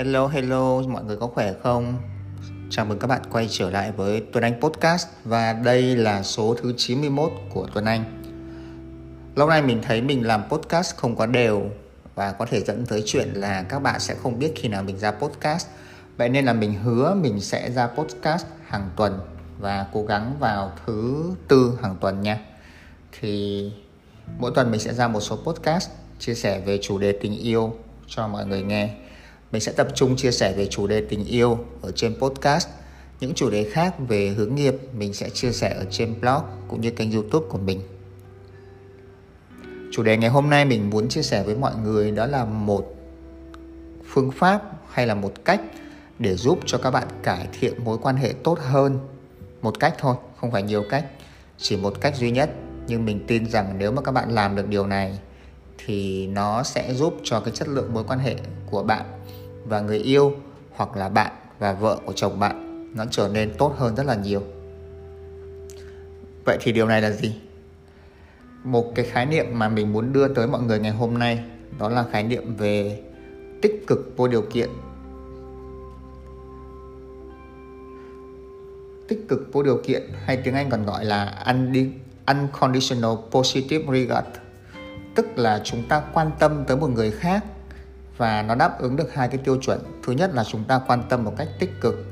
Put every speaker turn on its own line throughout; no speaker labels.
Hello hello, mọi người có khỏe không? Chào mừng các bạn quay trở lại với Tuấn Anh Podcast và đây là số thứ 91 của Tuấn Anh. Lâu nay mình thấy mình làm podcast không có đều và có thể dẫn tới chuyện là các bạn sẽ không biết khi nào mình ra podcast. Vậy nên là mình hứa mình sẽ ra podcast hàng tuần và cố gắng vào thứ tư hàng tuần nha. Thì mỗi tuần mình sẽ ra một số podcast chia sẻ về chủ đề tình yêu cho mọi người nghe mình sẽ tập trung chia sẻ về chủ đề tình yêu ở trên podcast. Những chủ đề khác về hướng nghiệp mình sẽ chia sẻ ở trên blog cũng như kênh youtube của mình. Chủ đề ngày hôm nay mình muốn chia sẻ với mọi người đó là một phương pháp hay là một cách để giúp cho các bạn cải thiện mối quan hệ tốt hơn. Một cách thôi, không phải nhiều cách, chỉ một cách duy nhất. Nhưng mình tin rằng nếu mà các bạn làm được điều này thì nó sẽ giúp cho cái chất lượng mối quan hệ của bạn và người yêu hoặc là bạn và vợ của chồng bạn, nó trở nên tốt hơn rất là nhiều. Vậy thì điều này là gì? Một cái khái niệm mà mình muốn đưa tới mọi người ngày hôm nay, đó là khái niệm về tích cực vô điều kiện. Tích cực vô điều kiện hay tiếng Anh còn gọi là unconditional positive regard, tức là chúng ta quan tâm tới một người khác và nó đáp ứng được hai cái tiêu chuẩn. Thứ nhất là chúng ta quan tâm một cách tích cực.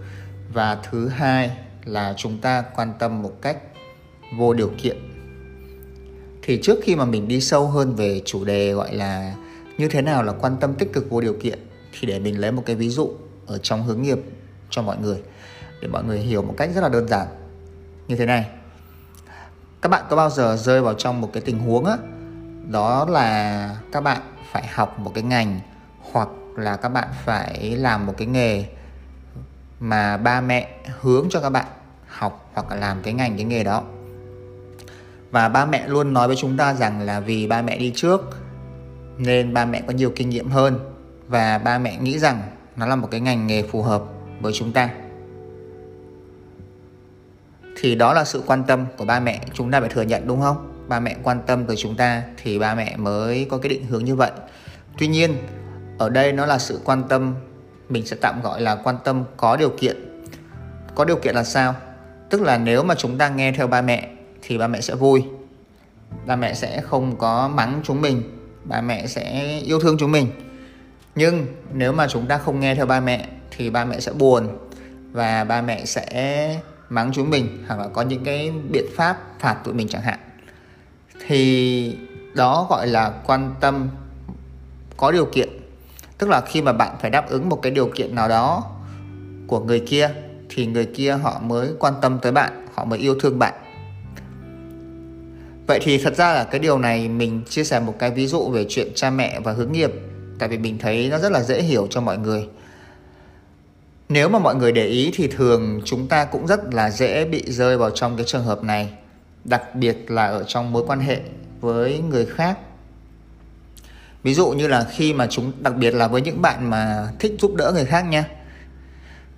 Và thứ hai là chúng ta quan tâm một cách vô điều kiện. Thì trước khi mà mình đi sâu hơn về chủ đề gọi là như thế nào là quan tâm tích cực vô điều kiện, thì để mình lấy một cái ví dụ ở trong hướng nghiệp cho mọi người, để mọi người hiểu một cách rất là đơn giản. Như thế này. Các bạn có bao giờ rơi vào trong một cái tình huống á, đó là các bạn phải học một cái ngành hoặc là các bạn phải làm một cái nghề mà ba mẹ hướng cho các bạn học hoặc là làm cái ngành, cái nghề đó. Và ba mẹ luôn nói với chúng ta rằng là vì ba mẹ đi trước nên ba mẹ có nhiều kinh nghiệm hơn và ba mẹ nghĩ rằng nó là một cái ngành nghề phù hợp với chúng ta. Thì đó là sự quan tâm của ba mẹ, chúng ta phải thừa nhận đúng không? Ba mẹ quan tâm tới chúng ta thì ba mẹ mới có cái định hướng như vậy. Tuy nhiên ở đây nó là sự quan tâm, mình sẽ tạm gọi là quan tâm có điều kiện. Có điều kiện là sao? Tức là nếu mà chúng ta nghe theo ba mẹ thì ba mẹ sẽ vui. Ba mẹ sẽ không có mắng chúng mình, ba mẹ sẽ yêu thương chúng mình. Nhưng nếu mà chúng ta không nghe theo ba mẹ thì ba mẹ sẽ buồn và ba mẹ sẽ mắng chúng mình hoặc là có những cái biện pháp phạt tụi mình chẳng hạn. Thì đó gọi là quan tâm có điều kiện tức là khi mà bạn phải đáp ứng một cái điều kiện nào đó của người kia, thì người kia họ mới quan tâm tới bạn, họ mới yêu thương bạn. Vậy thì thật ra là cái điều này mình chia sẻ một cái ví dụ về chuyện cha mẹ và hướng nghiệp, tại vì mình thấy nó rất là dễ hiểu cho mọi người. Nếu mà mọi người để ý thì thường chúng ta cũng rất là dễ bị rơi vào trong cái trường hợp này, đặc biệt là ở trong mối quan hệ với người khác ví dụ như là khi mà chúng, đặc biệt là với những bạn mà thích giúp đỡ người khác nha.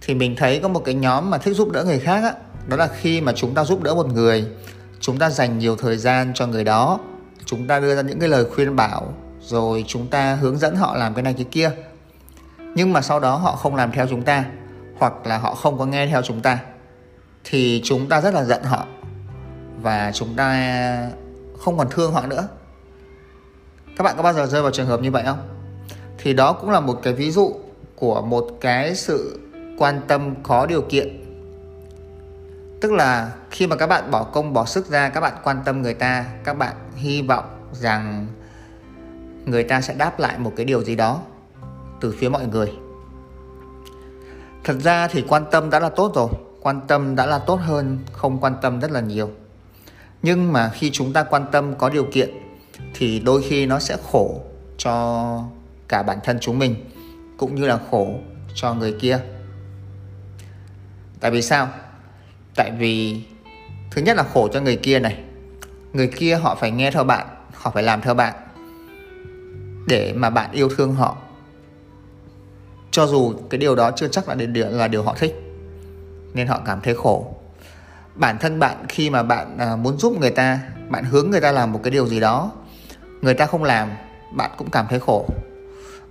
Thì mình thấy có một cái nhóm mà thích giúp đỡ người khác á, đó là khi mà chúng ta giúp đỡ một người, chúng ta dành nhiều thời gian cho người đó, chúng ta đưa ra những cái lời khuyên bảo, rồi chúng ta hướng dẫn họ làm cái này cái kia. Nhưng mà sau đó họ không làm theo chúng ta, hoặc là họ không có nghe theo chúng ta, thì chúng ta rất là giận họ và chúng ta không còn thương họ nữa các bạn có bao giờ rơi vào trường hợp như vậy không? Thì đó cũng là một cái ví dụ của một cái sự quan tâm có điều kiện. Tức là khi mà các bạn bỏ công, bỏ sức ra, các bạn quan tâm người ta, các bạn hy vọng rằng người ta sẽ đáp lại một cái điều gì đó từ phía mọi người. Thật ra thì quan tâm đã là tốt rồi, quan tâm đã là tốt hơn không quan tâm rất là nhiều. Nhưng mà khi chúng ta quan tâm có điều kiện thì đôi khi nó sẽ khổ cho cả bản thân chúng mình, cũng như là khổ cho người kia. Tại vì sao? Tại vì thứ nhất là khổ cho người kia này. Người kia họ phải nghe theo bạn, họ phải làm theo bạn để mà bạn yêu thương họ. Cho dù cái điều đó chưa chắc là điều là điều họ thích, nên họ cảm thấy khổ. Bản thân bạn khi mà bạn à, muốn giúp người ta, bạn hướng người ta làm một cái điều gì đó người ta không làm, bạn cũng cảm thấy khổ.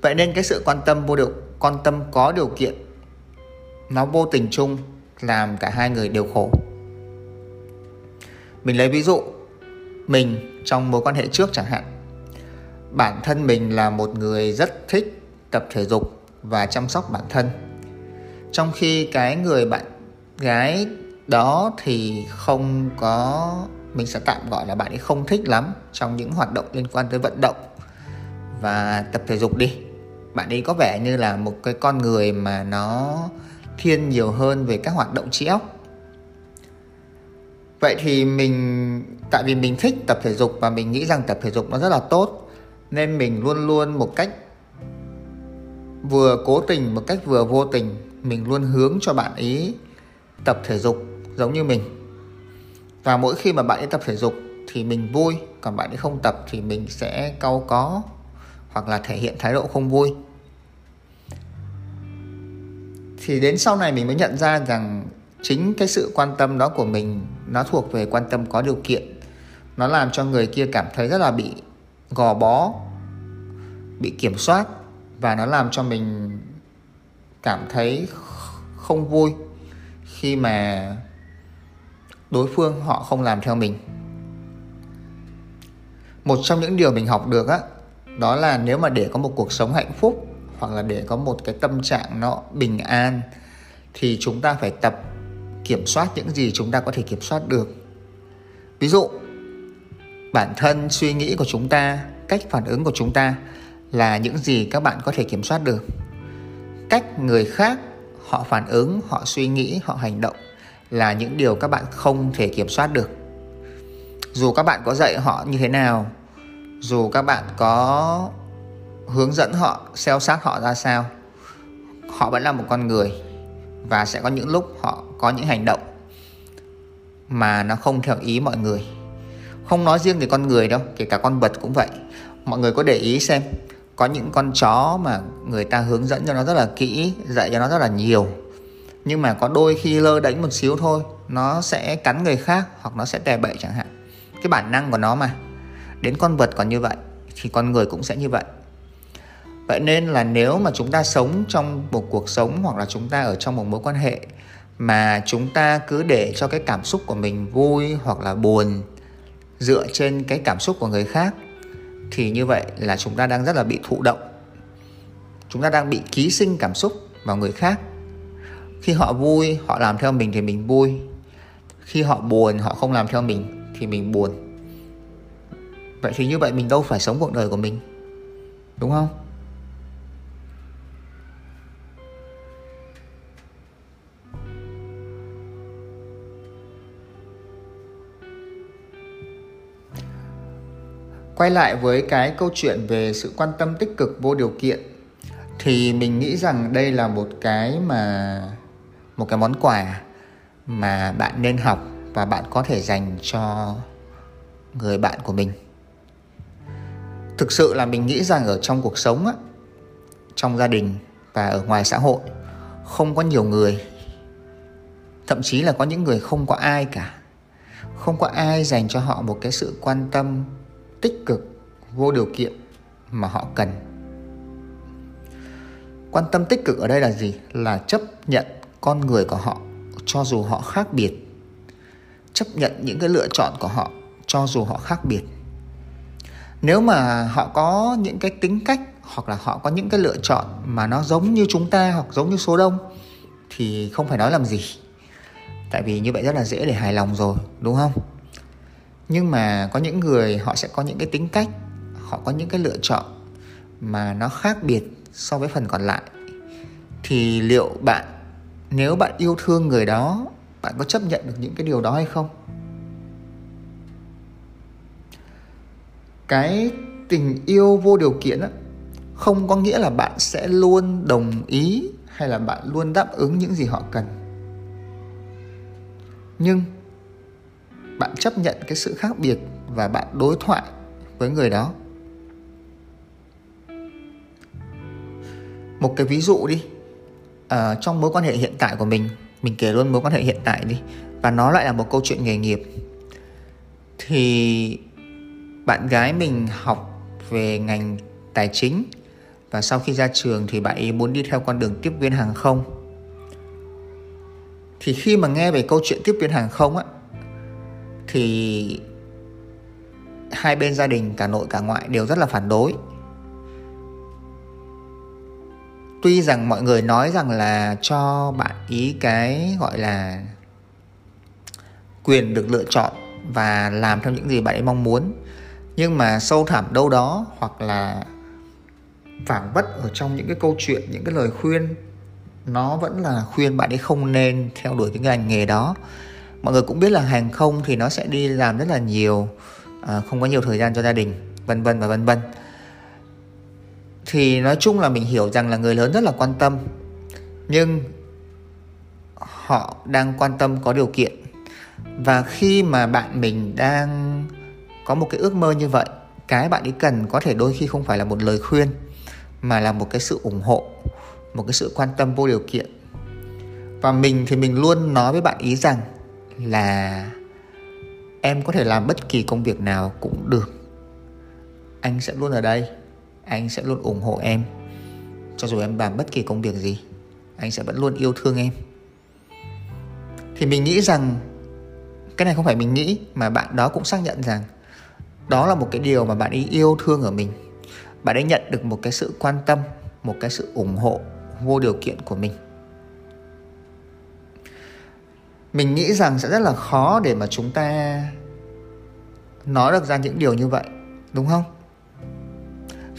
Vậy nên cái sự quan tâm vô điều, quan tâm có điều kiện, nó vô tình chung làm cả hai người đều khổ. Mình lấy ví dụ, mình trong mối quan hệ trước chẳng hạn. Bản thân mình là một người rất thích tập thể dục và chăm sóc bản thân. Trong khi cái người bạn gái đó thì không có mình sẽ tạm gọi là bạn ấy không thích lắm trong những hoạt động liên quan tới vận động và tập thể dục đi. Bạn ấy có vẻ như là một cái con người mà nó thiên nhiều hơn về các hoạt động trí óc. Vậy thì mình, tại vì mình thích tập thể dục và mình nghĩ rằng tập thể dục nó rất là tốt, nên mình luôn luôn một cách vừa cố tình, một cách vừa vô tình, mình luôn hướng cho bạn ấy tập thể dục giống như mình và mỗi khi mà bạn ấy tập thể dục thì mình vui, còn bạn ấy không tập thì mình sẽ cau có hoặc là thể hiện thái độ không vui. Thì đến sau này mình mới nhận ra rằng chính cái sự quan tâm đó của mình, nó thuộc về quan tâm có điều kiện. Nó làm cho người kia cảm thấy rất là bị gò bó, bị kiểm soát và nó làm cho mình cảm thấy không vui khi mà đối phương họ không làm theo mình. Một trong những điều mình học được á, đó là nếu mà để có một cuộc sống hạnh phúc hoặc là để có một cái tâm trạng nó bình an thì chúng ta phải tập kiểm soát những gì chúng ta có thể kiểm soát được. Ví dụ, bản thân suy nghĩ của chúng ta, cách phản ứng của chúng ta là những gì các bạn có thể kiểm soát được. Cách người khác họ phản ứng, họ suy nghĩ, họ hành động là những điều các bạn không thể kiểm soát được. Dù các bạn có dạy họ như thế nào, dù các bạn có hướng dẫn họ, xeo sát họ ra sao, họ vẫn là một con người và sẽ có những lúc họ có những hành động mà nó không theo ý mọi người. Không nói riêng về con người đâu, kể cả con vật cũng vậy. Mọi người có để ý xem, có những con chó mà người ta hướng dẫn cho nó rất là kỹ, dạy cho nó rất là nhiều nhưng mà có đôi khi lơ đánh một xíu thôi, nó sẽ cắn người khác hoặc nó sẽ tè bậy chẳng hạn. Cái bản năng của nó mà, đến con vật còn như vậy thì con người cũng sẽ như vậy. Vậy nên là nếu mà chúng ta sống trong một cuộc sống hoặc là chúng ta ở trong một mối quan hệ mà chúng ta cứ để cho cái cảm xúc của mình vui hoặc là buồn dựa trên cái cảm xúc của người khác, thì như vậy là chúng ta đang rất là bị thụ động. Chúng ta đang bị ký sinh cảm xúc vào người khác khi họ vui, họ làm theo mình thì mình vui. Khi họ buồn, họ không làm theo mình thì mình buồn. Vậy thì như vậy mình đâu phải sống cuộc đời của mình, đúng không? Quay lại với cái câu chuyện về sự quan tâm tích cực vô điều kiện, thì mình nghĩ rằng đây là một cái mà một cái món quà mà bạn nên học và bạn có thể dành cho người bạn của mình. Thực sự là mình nghĩ rằng ở trong cuộc sống á, trong gia đình và ở ngoài xã hội không có nhiều người thậm chí là có những người không có ai cả. Không có ai dành cho họ một cái sự quan tâm tích cực vô điều kiện mà họ cần. Quan tâm tích cực ở đây là gì? Là chấp nhận con người của họ, cho dù họ khác biệt. Chấp nhận những cái lựa chọn của họ, cho dù họ khác biệt. Nếu mà họ có những cái tính cách hoặc là họ có những cái lựa chọn mà nó giống như chúng ta hoặc giống như số đông, thì không phải nói làm gì. Tại vì như vậy rất là dễ để hài lòng rồi, đúng không? Nhưng mà có những người họ sẽ có những cái tính cách, họ có những cái lựa chọn mà nó khác biệt so với phần còn lại. Thì liệu bạn nếu bạn yêu thương người đó bạn có chấp nhận được những cái điều đó hay không? Cái tình yêu vô điều kiện á, không có nghĩa là bạn sẽ luôn đồng ý hay là bạn luôn đáp ứng những gì họ cần. Nhưng bạn chấp nhận cái sự khác biệt và bạn đối thoại với người đó. Một cái ví dụ đi uh, trong mối quan hệ hiện tại của mình mình kể luôn mối quan hệ hiện tại đi và nó lại là một câu chuyện nghề nghiệp. Thì bạn gái mình học về ngành tài chính và sau khi ra trường thì bạn ấy muốn đi theo con đường tiếp viên hàng không. Thì khi mà nghe về câu chuyện tiếp viên hàng không á thì hai bên gia đình cả nội cả ngoại đều rất là phản đối. Tuy rằng mọi người nói rằng là cho bạn ý cái gọi là quyền được lựa chọn và làm theo những gì bạn ấy mong muốn nhưng mà sâu thẳm đâu đó hoặc là phảng vất ở trong những cái câu chuyện những cái lời khuyên nó vẫn là khuyên bạn ấy không nên theo đuổi cái ngành nghề đó. Mọi người cũng biết là hàng không thì nó sẽ đi làm rất là nhiều à, không có nhiều thời gian cho gia đình vân vân và vân vân thì nói chung là mình hiểu rằng là người lớn rất là quan tâm. Nhưng họ đang quan tâm có điều kiện. Và khi mà bạn mình đang có một cái ước mơ như vậy, cái bạn ấy cần có thể đôi khi không phải là một lời khuyên, mà là một cái sự ủng hộ, một cái sự quan tâm vô điều kiện. Và mình thì mình luôn nói với bạn ý rằng là em có thể làm bất kỳ công việc nào cũng được. Anh sẽ luôn ở đây anh sẽ luôn ủng hộ em. Cho dù em làm bất kỳ công việc gì, anh sẽ vẫn luôn yêu thương em. Thì mình nghĩ rằng, cái này không phải mình nghĩ, mà bạn đó cũng xác nhận rằng đó là một cái điều mà bạn ấy yêu thương ở mình. Bạn ấy nhận được một cái sự quan tâm, một cái sự ủng hộ vô điều kiện của mình. Mình nghĩ rằng sẽ rất là khó để mà chúng ta nói được ra những điều như vậy, đúng không?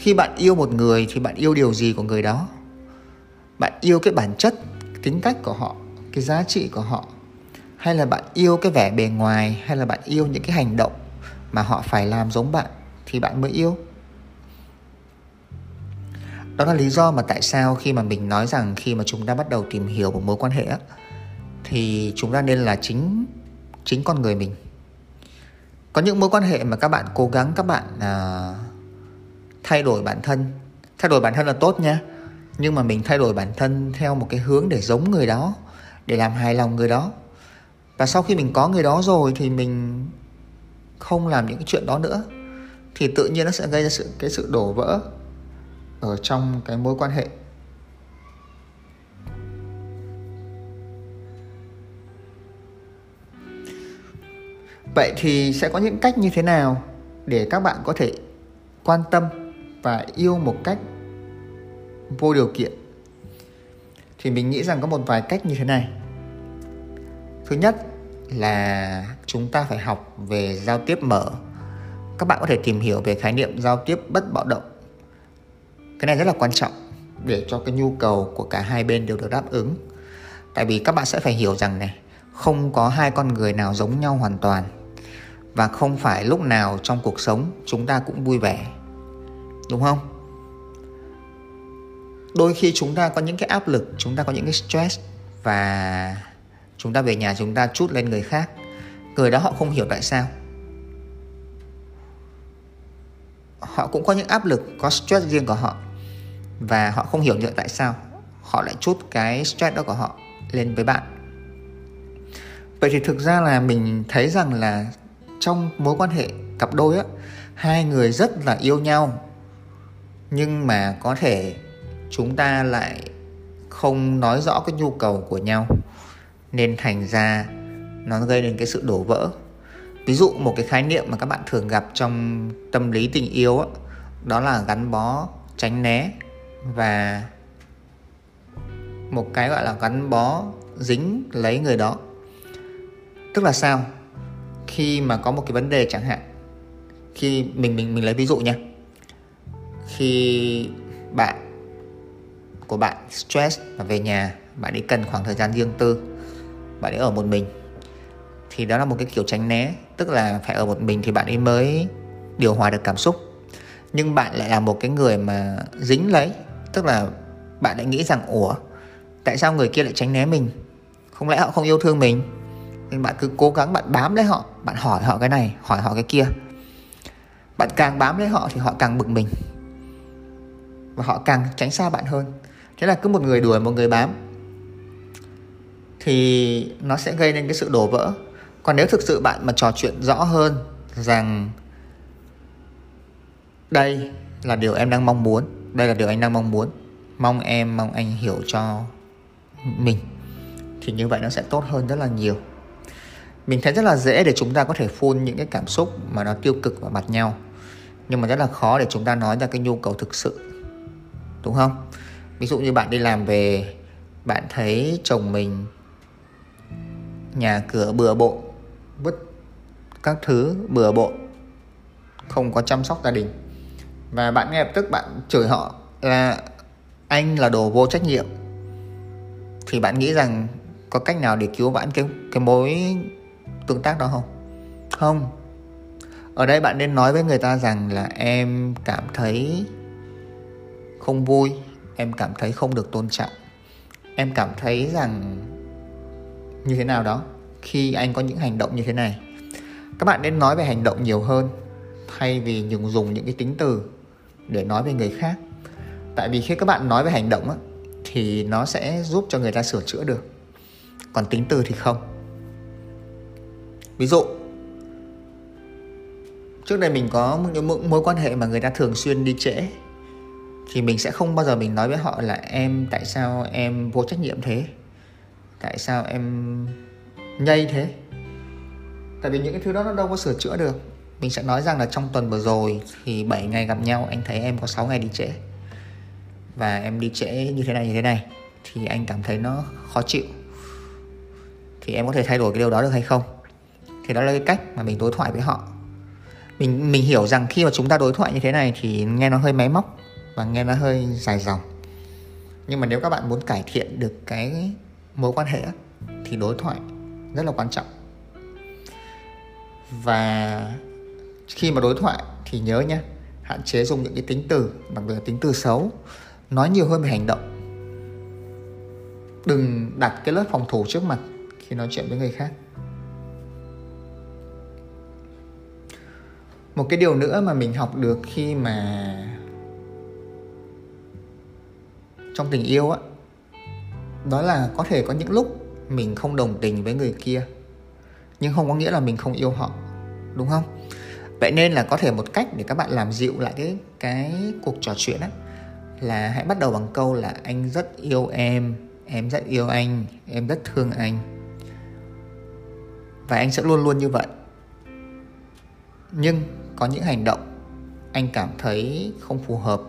Khi bạn yêu một người thì bạn yêu điều gì của người đó? Bạn yêu cái bản chất tính cách của họ cái giá trị của họ? Hay là bạn yêu cái vẻ bề ngoài hay là bạn yêu những cái hành động mà họ phải làm giống bạn thì bạn mới yêu? Đó là lý do mà tại sao khi mà mình nói rằng khi mà chúng ta bắt đầu tìm hiểu một mối quan hệ thì chúng ta nên là chính chính con người mình. Có những mối quan hệ mà các bạn cố gắng các bạn uh, thay đổi bản thân. Thay đổi bản thân là tốt nha nhưng mà mình thay đổi bản thân theo một cái hướng để giống người đó, để làm hài lòng người đó. Và sau khi mình có người đó rồi thì mình không làm những cái chuyện đó nữa, thì tự nhiên nó sẽ gây ra sự, cái sự đổ vỡ ở trong cái mối quan hệ. Vậy thì sẽ có những cách như thế nào để các bạn có thể quan tâm và yêu một cách vô điều kiện, thì mình nghĩ rằng có một vài cách như thế này. Thứ nhất là chúng ta phải học về giao tiếp mở. Các bạn có thể tìm hiểu về khái niệm giao tiếp bất bạo động. Cái này rất là quan trọng để cho cái nhu cầu của cả hai bên đều được đáp ứng. Tại vì các bạn sẽ phải hiểu rằng này, không có hai con người nào giống nhau hoàn toàn. Và không phải lúc nào trong cuộc sống chúng ta cũng vui vẻ đúng không? Đôi khi chúng ta có những cái áp lực, chúng ta có những cái stress và chúng ta về nhà chúng ta chút lên người khác. Người đó họ không hiểu tại sao. Họ cũng có những áp lực, có stress riêng của họ và họ không hiểu được tại sao họ lại chút cái stress đó của họ lên với bạn. Vậy thì thực ra là mình thấy rằng là trong mối quan hệ cặp đôi á, hai người rất là yêu nhau nhưng mà có thể chúng ta lại không nói rõ cái nhu cầu của nhau. Nên thành ra nó gây đến cái sự đổ vỡ. Ví dụ một cái khái niệm mà các bạn thường gặp trong tâm lý tình yêu đó, đó là gắn bó tránh né và một cái gọi là gắn bó dính lấy người đó. Tức là sao? Khi mà có một cái vấn đề chẳng hạn khi mình mình mình lấy ví dụ nha khi bạn, của bạn stress và về nhà, bạn ấy cần khoảng thời gian riêng tư, bạn ấy ở một mình, thì đó là một cái kiểu tránh né. Tức là phải ở một mình thì bạn ấy mới điều hòa được cảm xúc. Nhưng bạn lại là một cái người mà dính lấy, tức là bạn lại nghĩ rằng, ủa, tại sao người kia lại tránh né mình? Không lẽ họ không yêu thương mình? Nên bạn cứ cố gắng bạn bám lấy họ, bạn hỏi họ cái này, hỏi họ cái kia. Bạn càng bám lấy họ thì họ càng bực mình và họ càng tránh xa bạn hơn. Thế là cứ một người đuổi một người bám, thì nó sẽ gây nên cái sự đổ vỡ. Còn nếu thực sự bạn mà trò chuyện rõ hơn rằng đây là điều em đang mong muốn, đây là điều anh đang mong muốn, mong em, mong anh hiểu cho mình, thì như vậy nó sẽ tốt hơn rất là nhiều. Mình thấy rất là dễ để chúng ta có thể phun những cái cảm xúc mà nó tiêu cực vào mặt nhau, nhưng mà rất là khó để chúng ta nói ra cái nhu cầu thực sự đúng không? Ví dụ như bạn đi làm về, bạn thấy chồng mình nhà cửa bừa bộn, vứt các thứ bừa bộn, không có chăm sóc gia đình. Và bạn ngay lập tức bạn chửi họ là anh là đồ vô trách nhiệm. Thì bạn nghĩ rằng có cách nào để cứu vãn cái cái mối tương tác đó không? Không. Ở đây bạn nên nói với người ta rằng là em cảm thấy không vui em cảm thấy không được tôn trọng. Em cảm thấy rằng như thế nào đó khi anh có những hành động như thế này các bạn nên nói về hành động nhiều hơn thay vì những dùng những cái tính từ để nói về người khác. Tại vì khi các bạn nói về hành động á, thì nó sẽ giúp cho người ta sửa chữa được. Còn tính từ thì không. Ví dụ trước đây mình có những mối quan hệ mà người ta thường xuyên đi trễ thì mình sẽ không bao giờ mình nói với họ là em tại sao em vô trách nhiệm thế? Tại sao em nhây thế? Tại vì những cái thứ đó nó đâu có sửa chữa được. Mình sẽ nói rằng là trong tuần vừa rồi thì 7 ngày gặp nhau, anh thấy em có 6 ngày đi trễ. Và em đi trễ như thế này, như thế này. Thì anh cảm thấy nó khó chịu. Thì em có thể thay đổi cái điều đó được hay không? Thì đó là cái cách mà mình đối thoại với họ. Mình mình hiểu rằng khi mà chúng ta đối thoại như thế này thì nghe nó hơi máy móc và nghe nó hơi dài dòng. Nhưng mà nếu các bạn muốn cải thiện được cái mối quan hệ thì đối thoại rất là quan trọng. Và khi mà đối thoại thì nhớ nhé hạn chế dùng những cái tính từ, đặc biệt là tính từ xấu, nói nhiều hơn về hành động. Đừng đặt cái lớp phòng thủ trước mặt khi nói chuyện với người khác. Một cái điều nữa mà mình học được khi mà trong tình yêu á, đó là có thể có những lúc mình không đồng tình với người kia, nhưng không có nghĩa là mình không yêu họ, đúng không? Vậy nên là có thể một cách để các bạn làm dịu lại cái cái cuộc trò chuyện á, là hãy bắt đầu bằng câu là anh rất yêu em em rất yêu anh, em rất thương anh. Và anh sẽ luôn luôn như vậy. Nhưng có những hành động anh cảm thấy không phù hợp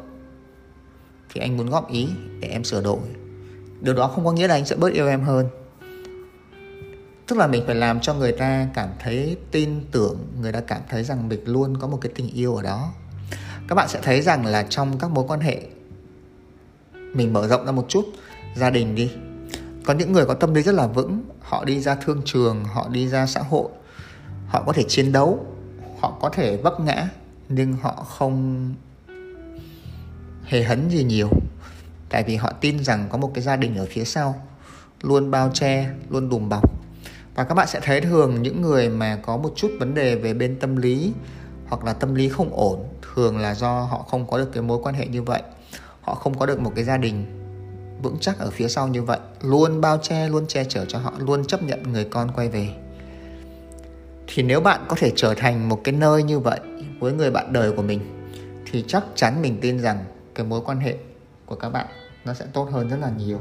thì anh muốn góp ý để em sửa đổi. Điều đó không có nghĩa là anh sẽ bớt yêu em hơn. Tức là mình phải làm cho người ta cảm thấy tin tưởng, người ta cảm thấy rằng mình luôn có một cái tình yêu ở đó. Các bạn sẽ thấy rằng là trong các mối quan hệ, mình mở rộng ra một chút, gia đình đi. Có những người có tâm lý rất là vững, họ đi ra thương trường, họ đi ra xã hội, họ có thể chiến đấu, họ có thể vấp ngã, nhưng họ không hề hấn gì nhiều. Tại vì họ tin rằng có một cái gia đình ở phía sau, luôn bao che, luôn đùm bọc. Và các bạn sẽ thấy thường những người mà có một chút vấn đề về bên tâm lý, hoặc là tâm lý không ổn, thường là do họ không có được cái mối quan hệ như vậy. Họ không có được một cái gia đình vững chắc ở phía sau như vậy. Luôn bao che, luôn che chở cho họ, luôn chấp nhận người con quay về. Thì nếu bạn có thể trở thành một cái nơi như vậy với người bạn đời của mình, thì chắc chắn mình tin rằng cái mối quan hệ của các bạn nó sẽ tốt hơn rất là nhiều.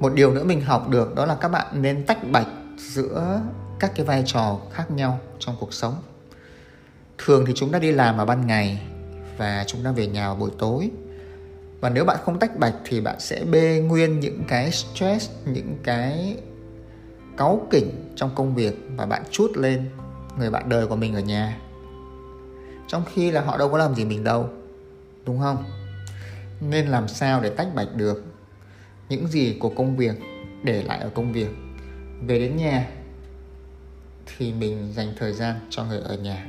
Một điều nữa mình học được đó là các bạn nên tách bạch giữa các cái vai trò khác nhau trong cuộc sống. Thường thì chúng ta đi làm vào ban ngày và chúng ta về nhà vào buổi tối. Và nếu bạn không tách bạch thì bạn sẽ bê nguyên những cái stress, những cái cáu kỉnh trong công việc và bạn chút lên người bạn đời của mình ở nhà trong khi là họ đâu có làm gì mình đâu, đúng không? Nên làm sao để tách bạch được những gì của công việc để lại ở công việc? Về đến nhà thì mình dành thời gian cho người ở nhà.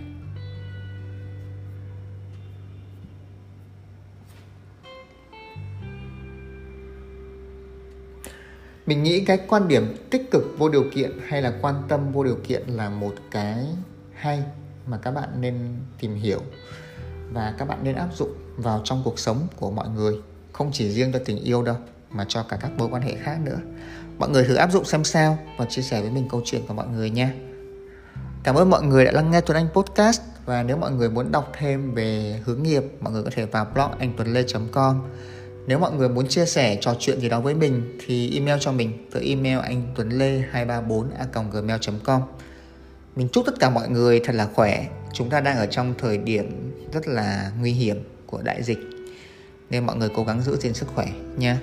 Mình nghĩ cái quan điểm tích cực vô điều kiện hay là quan tâm vô điều kiện là một cái hay mà các bạn nên tìm hiểu và các bạn nên áp dụng vào trong cuộc sống của mọi người. Không chỉ riêng cho tình yêu đâu, mà cho cả các mối quan hệ khác nữa. Mọi người thử áp dụng xem sao và chia sẻ với mình câu chuyện của mọi người nha. Cảm ơn mọi người đã lắng nghe tuấn anh podcast. Và nếu mọi người muốn đọc thêm về hướng nghiệp, mọi người có thể vào blog anh tuấn lê.com nếu mọi người muốn chia sẻ trò chuyện gì đó với mình, thì email cho mình tới email anh tuấn lê 234 a gmail.com mình chúc tất cả mọi người thật là khỏe. Chúng ta đang ở trong thời điểm rất là nguy hiểm của đại dịch. Nên mọi người cố gắng giữ gìn sức khỏe nha